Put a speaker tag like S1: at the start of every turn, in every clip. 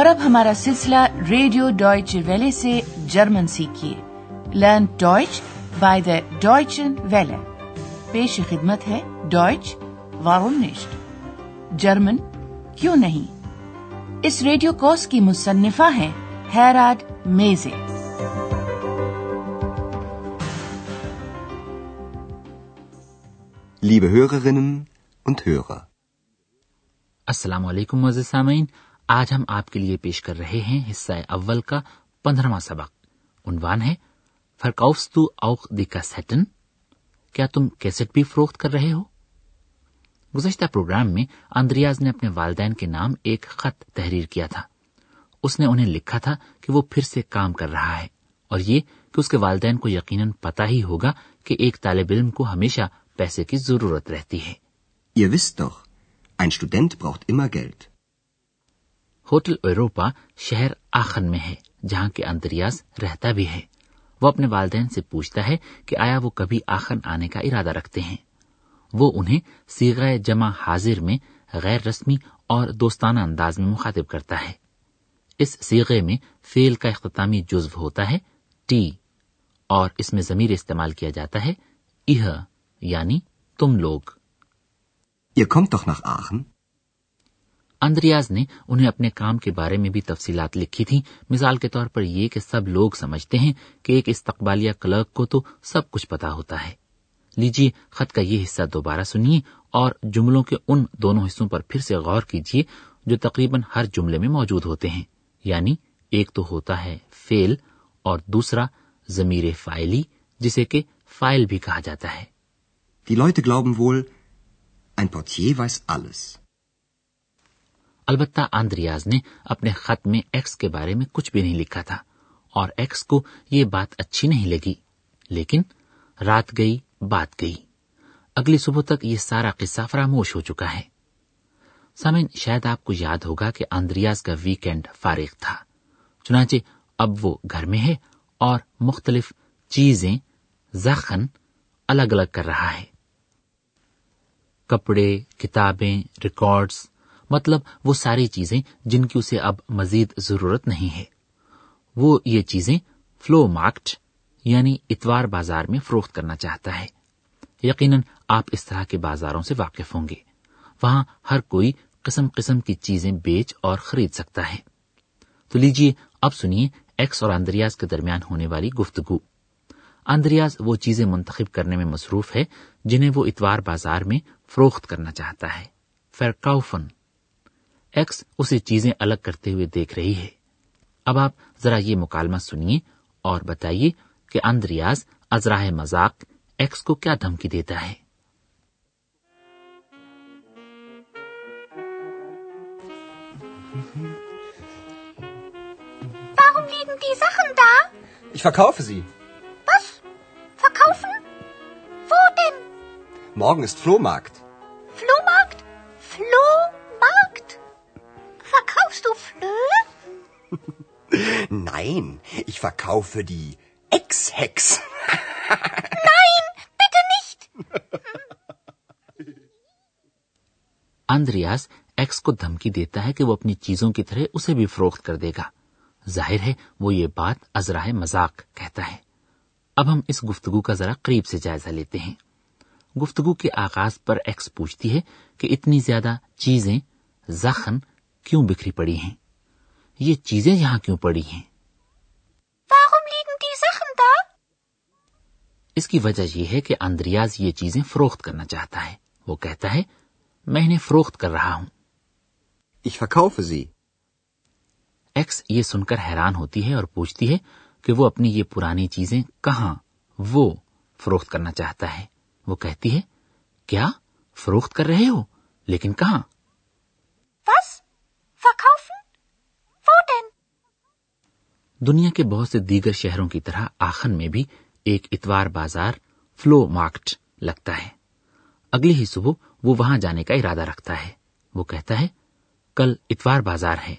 S1: اور اب ہمارا سلسلہ ریڈیو ڈوائچ ویلے سے German سیکھیے۔ Learn Deutsch by the Deutschen Welle. پیش خدمت ہے ڈوائچ وارونسٹ جرمن کیوں نہیں؟ اس ریڈیو کورس کی مصنفہ ہے Herod Meese.
S2: Liebe Hörerinnen und Hörer.
S3: السلام علیکم معزز سامعین۔ آج ہم آپ کے لیے پیش کر رہے ہیں حصہ اول کا پندرہواں سبق۔ عنوان ہے فرکاؤس تو اوق دی کا سیٹن کیا تم کیسٹ بھی فروخت کر رہے ہو؟ گزشتہ پروگرام میں اندریاز نے اپنے والدین کے نام ایک خط تحریر کیا تھا۔ اس نے انہیں لکھا تھا کہ وہ پھر سے کام کر رہا ہے اور یہ کہ اس کے والدین کو یقیناً پتا ہی ہوگا کہ ایک طالب علم کو ہمیشہ پیسے کی ضرورت رہتی ہے۔
S2: Ihr wisst doch, ein Student braucht immer Geld.
S3: Hotel Europa شہر آخن میں ہے، جہاں کے اندریاز رہتا بھی ہے۔ وہ اپنے والدین سے پوچھتا ہے کہ آیا وہ کبھی آخن آنے کا ارادہ رکھتے ہیں۔ وہ انہیں سیغ جمع حاضر میں غیر رسمی اور دوستانہ انداز میں مخاطب کرتا ہے۔ اس سیغے میں فیل کا اختتامی جزو ہوتا ہے ٹی اور اس میں ضمیر استعمال کیا جاتا ہے یہ یعنی تم لوگ۔
S2: یہ کم doch nach
S3: اندریاز نے انہیں اپنے کام کے بارے میں بھی تفصیلات لکھی تھیں۔ مثال کے طور پر یہ کہ سب لوگ سمجھتے ہیں کہ ایک استقبالیہ کلرک کو تو سب کچھ پتا ہوتا ہے۔ لیجیے خط کا یہ حصہ دوبارہ سنیے اور جملوں کے ان دونوں حصوں پر پھر سے غور کیجیے جو تقریباً ہر جملے میں موجود ہوتے ہیں۔ یعنی ایک تو ہوتا ہے فیل اور دوسرا ضمیر فائلی جسے کہ فائل بھی کہا جاتا ہے۔
S2: Die Leute glauben wohl, ein Portier weiß alles.
S3: البتہ آندریاز نے اپنے خط میں ایکس کے بارے میں کچھ بھی نہیں لکھا تھا اور ایکس کو یہ بات اچھی نہیں لگی۔ لیکن رات گئی، بات گئی۔ اگلی صبح تک یہ سارا قصہ فراموش ہو چکا ہے۔ سمن شاید آپ کو یاد ہوگا کہ آندریاز کا ویکینڈ فارغ تھا۔ چنانچہ اب وہ گھر میں ہے اور مختلف چیزیں زخن الگ الگ کر رہا ہے۔ کپڑے، کتابیں ریکارڈز مطلب وہ ساری چیزیں جن کی اسے اب مزید ضرورت نہیں ہے۔ وہ یہ چیزیں فلو مارکٹ یعنی اتوار بازار میں فروخت کرنا چاہتا ہے۔ یقیناً آپ اس طرح کے بازاروں سے واقف ہوں گے۔ وہاں ہر کوئی قسم قسم کی چیزیں بیچ اور خرید سکتا ہے۔ تو لیجیے اب سنیے ایکس اور اندریاز کے درمیان ہونے والی گفتگو۔ اندریاز وہ چیزیں منتخب کرنے میں مصروف ہے جنہیں وہ اتوار بازار میں فروخت کرنا چاہتا ہے۔ فرکاؤفن۔ ایکس اسے چیزیں الگ کرتے ہوئے دیکھ رہی ہے۔ اب آپ ذرا یہ مکالمہ سنیے اور بتائیے کہ اندریاز ازراہ مذاق ایکس کو کیا دھمکی دیتا ہے۔
S2: Morgen ist Flohmarkt. Nein, ich verkaufe die Ex-Hex.
S4: Nein, bitte nicht.
S3: Andreas ex کو دھمکی دیتا ہے کہ وہ اپنی چیزوں کی طرح اسے بھی فروخت کر دے گا۔ ظاہر ہے وہ یہ بات ازراہ مذاق کہتا ہے۔ اب ہم اس گفتگو کا ذرا قریب سے جائزہ لیتے ہیں۔ گفتگو کے آغاز پر ایکس پوچھتی ہے کہ اتنی زیادہ چیزیں زخم کیوں بکھری پڑی ہیں؟ یہ چیزیں یہاں کیوں پڑی ہیں؟ اس کی وجہ یہ ہے کہ اندریاز یہ چیزیں فروخت کرنا چاہتا ہے۔ وہ کہتا ہے میں انہیں فروخت کر رہا ہوں۔
S2: Ich
S3: ایکس یہ سن کر حیران ہوتی ہے اور پوچھتی ہے کہ وہ اپنی یہ پرانی چیزیں کہاں وہ فروخت کرنا چاہتا ہے۔ وہ کہتی ہے کیا فروخت کر رہے ہو؟ لیکن کہاں؟ دنیا کے بہت سے دیگر شہروں کی طرح آخن میں بھی ایک اتوار بازار فلو مارکٹ لگتا ہے۔ اگلی ہی صبح وہ وہاں جانے کا ارادہ رکھتا ہے۔ وہ کہتا ہے کل اتوار بازار ہے۔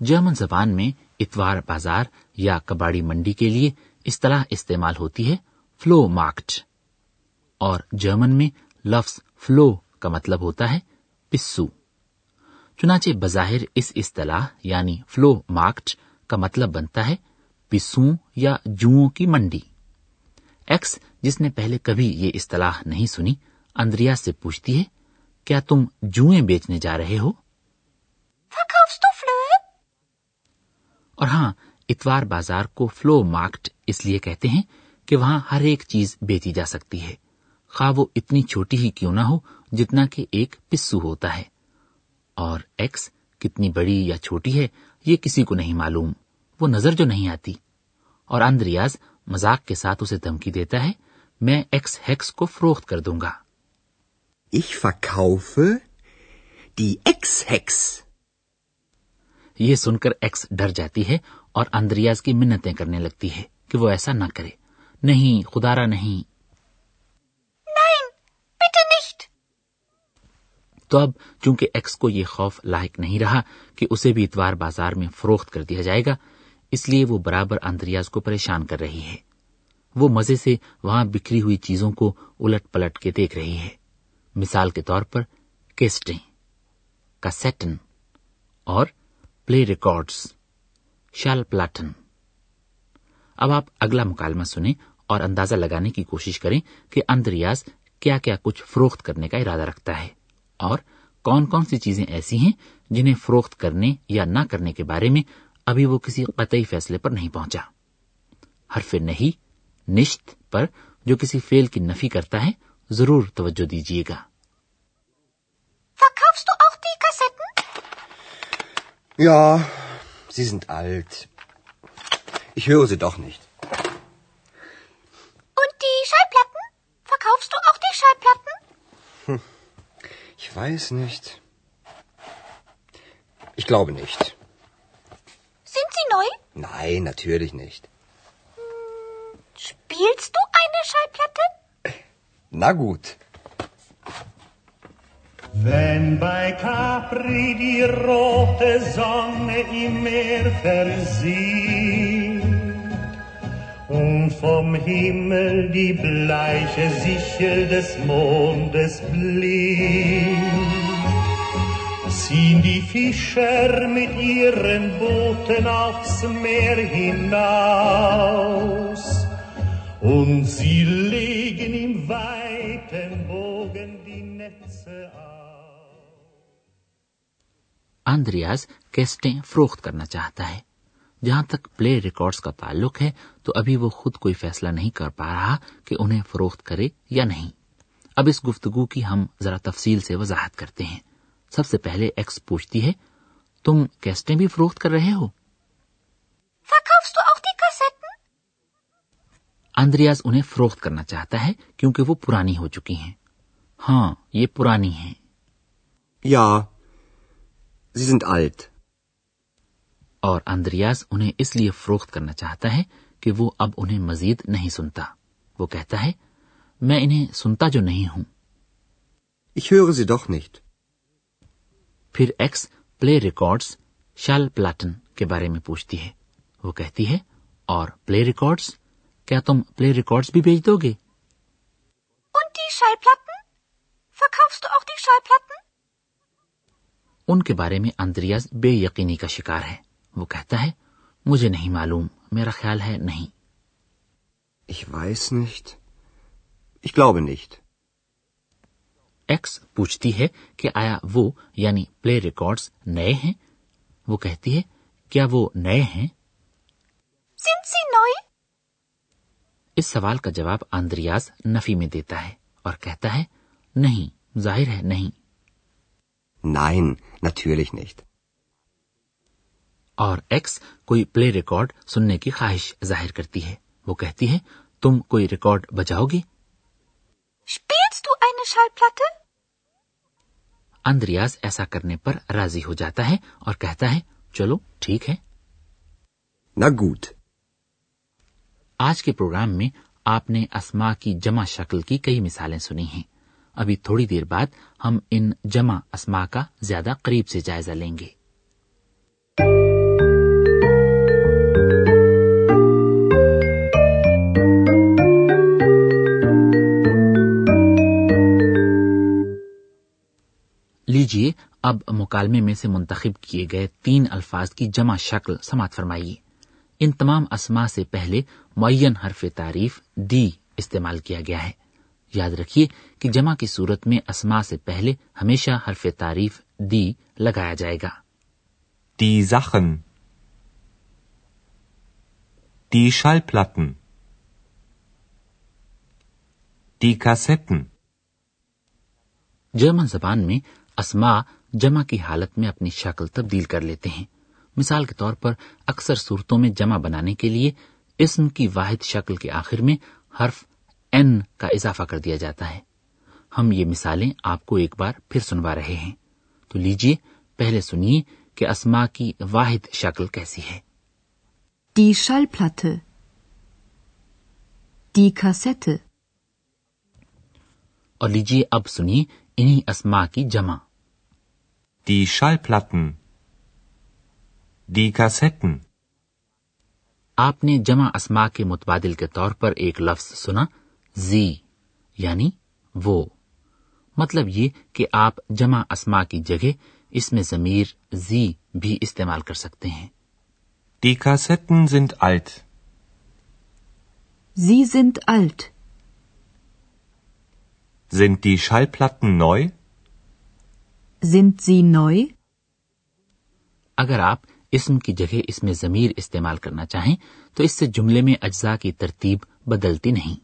S3: جرمن زبان میں اتوار بازار یا کباڑی منڈی کے لیے اصطلاح استعمال ہوتی ہے فلو مارکٹ۔ اور جرمن میں لفظ فلو کا مطلب ہوتا ہے پسو۔ چنانچہ بظاہر اس اصطلاح یعنی فلو مارکٹ کا مطلب بنتا ہے پسوں یا جوؤں کی منڈی۔ ایکس جس نے پہلے کبھی یہ اصطلاح نہیں سنی اندریا سے پوچھتی ہے، کیا تم جوئیں بیچنے جا رہے ہو؟ اور ہاں اتوار بازار کو فلو مارکٹ اس لیے کہتے ہیں کہ وہاں ہر ایک چیز بیچی جا سکتی ہے۔ خواہ وہ اتنی چھوٹی ہی کیوں نہ ہو، جتنا کہ ایک پسو ہوتا ہے۔ اور ایکس کتنی بڑی یا چھوٹی ہے، یہ کسی کو نہیں معلوم۔ وہ نظر جو نہیں آتی اور اندریاز مزاق کے ساتھ اسے دھمکی دیتا ہے میں ایکس ہیکس کو فروخت کر دوں گا
S2: ich die -Hex.
S3: یہ سن کر ایکس ڈر جاتی ہے اور اندریاز کی منتیں کرنے لگتی ہے کہ وہ ایسا نہ کرے نہیں خدارا نہیں
S4: Nein, bitte nicht.
S3: تو اب چونکہ ایکس کو یہ خوف لاحق نہیں رہا کہ اسے بھی اتوار بازار میں فروخت کر دیا جائے گا اس لیے وہ برابر اندریاز کو پریشان کر رہی ہے۔ وہ مزے سے وہاں بکھری ہوئی چیزوں کو الٹ پلٹ کے دیکھ رہی ہے۔ مثال کے طور پر کیسٹیں کسیٹن اور پلے ریکارڈز، شال پلاٹن۔ اب آپ اگلا مکالمہ سنیں اور اندازہ لگانے کی کوشش کریں کہ اندریاز کیا کیا کچھ فروخت کرنے کا ارادہ رکھتا ہے اور کون کون سی چیزیں ایسی ہیں جنہیں فروخت کرنے یا نہ کرنے کے بارے میں ابھی وہ کسی قطعی فیصلے پر نہیں پہنچا۔ حرف نہیں نشت پر جو کسی فیل کی نفی کرتا ہے ضرور توجہ دیجیے گا۔
S2: Ich glaube nicht. Nein, natürlich nicht.
S4: Spielst du eine Schallplatte?
S2: Na gut.
S5: Wenn bei Capri die rote Sonne im Meer versieht und vom Himmel die bleiche Sichel des Mondes blinkt, ziehen die Fischer mit ihren Booten aufs Meer hinaus und sie legen im weiten Bogen die Netze auf.
S3: Andreas کیسٹیں frucht karna chahta hai. جہاں تک پلے records کا تعلق ہے تو ابھی وہ خود کوئی فیصلہ نہیں کر پا رہا کہ انہیں فروخت کرے یا نہیں اب اس گفتگو کی ہم ذرا تفصیل سے وضاحت کرتے ہیں سب سے پہلے ایکس پوچھتی ہے تم کیسٹیں بھی فروخت کر رہے ہو؟ اندریاز انہیں فروخت کرنا چاہتا ہے کیونکہ وہ پرانی ہو چکی ہیں۔ ہاں یہ پرانی ہیں۔
S2: یا
S3: اور اندریاز انہیں اس لیے فروخت کرنا چاہتا ہے کہ وہ اب انہیں مزید نہیں سنتا۔ وہ کہتا ہے میں انہیں سنتا جو نہیں ہوں۔
S2: Ich höre sie doch nicht.
S3: پھر ایکس پلے ریکارڈز شال پلاٹن کے بارے میں پوچھتی ہے۔ وہ کہتی ہے اور پلے ریکارڈز کیا تم پلے ریکارڈز بھی بھیج دو گے؟ ان کے بارے میں اندریاز بے یقینی کا شکار ہے۔ وہ کہتا ہے مجھے نہیں معلوم میرا خیال ہے نہیں۔
S2: Ich weiß nicht. Ich glaube nicht.
S3: Ex پوچھتی ہے کہ آیا وہ یعنی پلے ریکارڈز نئے ہیں؟ وہ کہتی ہے کیا وہ نئے ہیں؟ اس سوال کا جواب آندریاز نفی میں دیتا ہے اور کہتا ہے نہیں ظاہر ہے نہیں۔
S2: Nein, natürlich nicht.
S3: اور ایکس کوئی پلے ریکارڈ سننے کی خواہش ظاہر کرتی ہے۔ وہ کہتی ہے تم کوئی ریکارڈ بجاؤ گے؟
S4: اپنی شallplatte?
S3: اندریاز ایسا کرنے پر راضی ہو جاتا ہے اور کہتا ہے چلو ٹھیک ہے۔
S2: نا گوٹ
S3: آج کے پروگرام میں آپ نے اسما کی جمع شکل کی کئی مثالیں سنی ہیں۔ ابھی تھوڑی دیر بعد ہم ان جمع اسما کا زیادہ قریب سے جائزہ لیں گے۔ لیجیے اب مکالمے میں سے منتخب کیے گئے تین الفاظ کی جمع شکل سماعت فرمائیے۔ ان تمام اسما سے پہلے معین حرف تعریف دی استعمال کیا گیا ہے۔ یاد رکھیے کہ جمع کی صورت میں اسما سے پہلے ہمیشہ حرف تعریف دی لگایا جائے گا۔ جرمن زبان میں اسما جمع کی حالت میں اپنی شکل تبدیل کر لیتے ہیں مثال کے طور پر اکثر صورتوں میں جمع بنانے کے لیے اسم کی واحد شکل کے آخر میں حرف این کا اضافہ کر دیا جاتا ہے ہم یہ مثالیں آپ کو ایک بار پھر سنوا رہے ہیں تو لیجیے پہلے سنیے کہ اسما کی واحد شکل کیسی ہے
S6: Die Schallplatte. Die Kassette.
S3: اور لیجیے اب سنیے انہی اسما کی جمع
S7: Die Schallplatten. Die Kassetten.
S3: آپ نے جمع اسما کے متبادل کے طور پر ایک لفظ سنا زی یعنی وہ مطلب یہ کہ آپ جمع اسما کی جگہ اس میں ضمیر زی بھی استعمال کر سکتے ہیں
S7: Die Kassetten sind alt.
S6: Sie sind alt.
S7: Sind die Schallplatten neu?
S6: Sind sie neu?
S3: اگر آپ اسم کی جگہ اس میں ضمیر استعمال کرنا چاہیں تو اس سے جملے میں اجزاء کی ترتیب بدلتی نہیں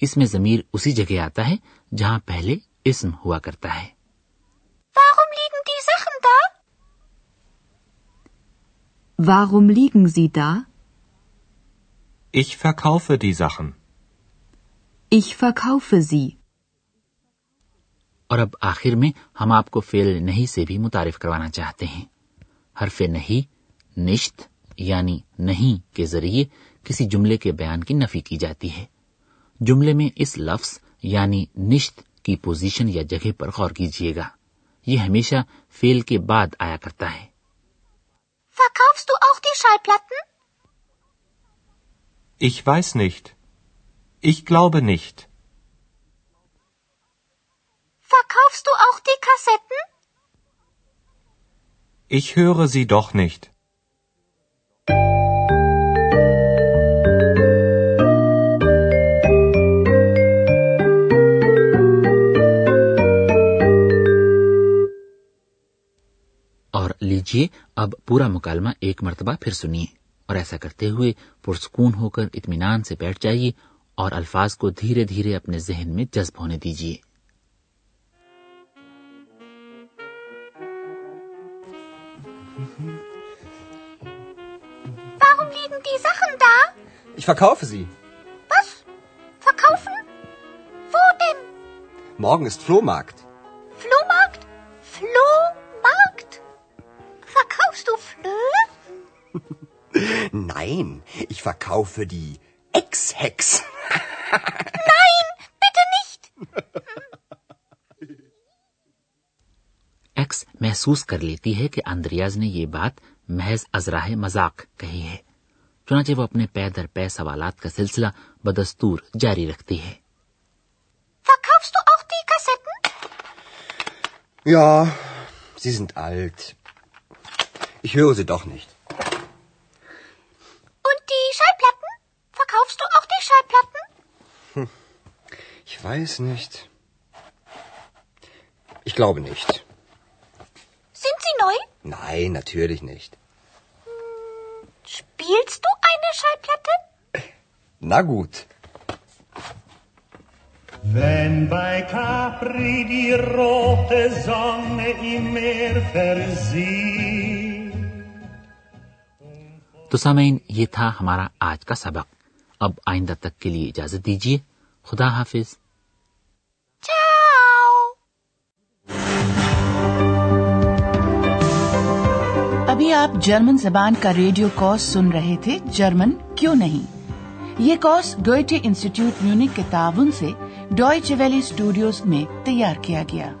S3: اس میں ضمیر اسی جگہ آتا ہے جہاں پہلے اسم ہوا کرتا ہے
S4: Warum liegen die Sachen da?
S6: Warum liegen sie da?
S7: Ich verkaufe die Sachen.
S6: Ich verkaufe sie.
S3: اور اب آخر میں ہم آپ کو فیل نہیں سے بھی متعارف کروانا چاہتے ہیں حرف نہیں نشت یعنی نہیں کے ذریعے کسی جملے کے بیان کی نفی کی جاتی ہے جملے میں اس لفظ یعنی نشت کی پوزیشن یا جگہ پر غور کیجیے گا یہ ہمیشہ فیل کے بعد آیا کرتا ہے
S4: Verkaufst du auch die Schallplatten?
S7: Ich weiß nicht. Ich glaube nicht.
S4: Verkaufst du auch die Kassetten?
S7: Ich höre sie doch nicht.
S3: اور لیجیے اب پورا مکالمہ ایک مرتبہ پھر سنیے اور ایسا کرتے ہوئے پرسکون ہو کر اطمینان سے بیٹھ جائیے اور الفاظ کو دھیرے دھیرے اپنے ذہن میں جذب ہونے دیجیے
S4: Warum liegen die Sachen da?
S2: Ich verkaufe sie.
S4: Was? Verkaufen? Wo denn?
S2: Morgen ist Flohmarkt.
S4: Flohmarkt? Flohmarkt? Verkaufst du Flöhe?
S2: Nein, ich verkaufe die Ex-Hex.
S4: Nein, bitte nicht.
S3: Ex محسوس کر لیتی ہے کہ اندریاز نے یہ بات محض ازراہ مذاق کہی ہے چنانچہ وہ اپنے پے در پے سوالات کا سلسلہ بدستور جاری رکھتی ہے
S4: Verkaufst du auch die Kassetten?
S2: Ja, sie sind alt. Ich höre sie doch nicht.
S4: Und die Schallplatten? Verkaufst du auch die Schallplatten?
S2: Ich weiß nicht. Ich glaube nicht. Sind sie neu? Nein, natürlich nicht.
S4: Spielst du eine Schallplatte?
S2: Na gut.
S5: Wenn bei Capri die rote Sonne im Meer versieht.
S3: تو سامعین یہ تھا ہمارا آج کا سبق اب آئندہ تک کے لیے اجازت دیجیے خدا حافظ
S1: آپ جرمن زبان کا ریڈیو کورس سن رہے تھے؟ جرمن کیوں نہیں؟ یہ کورس گوئٹے انسٹیٹیوٹ میونک کے تعاون سے ڈوئچ ویلی اسٹوڈیوز میں تیار کیا گیا۔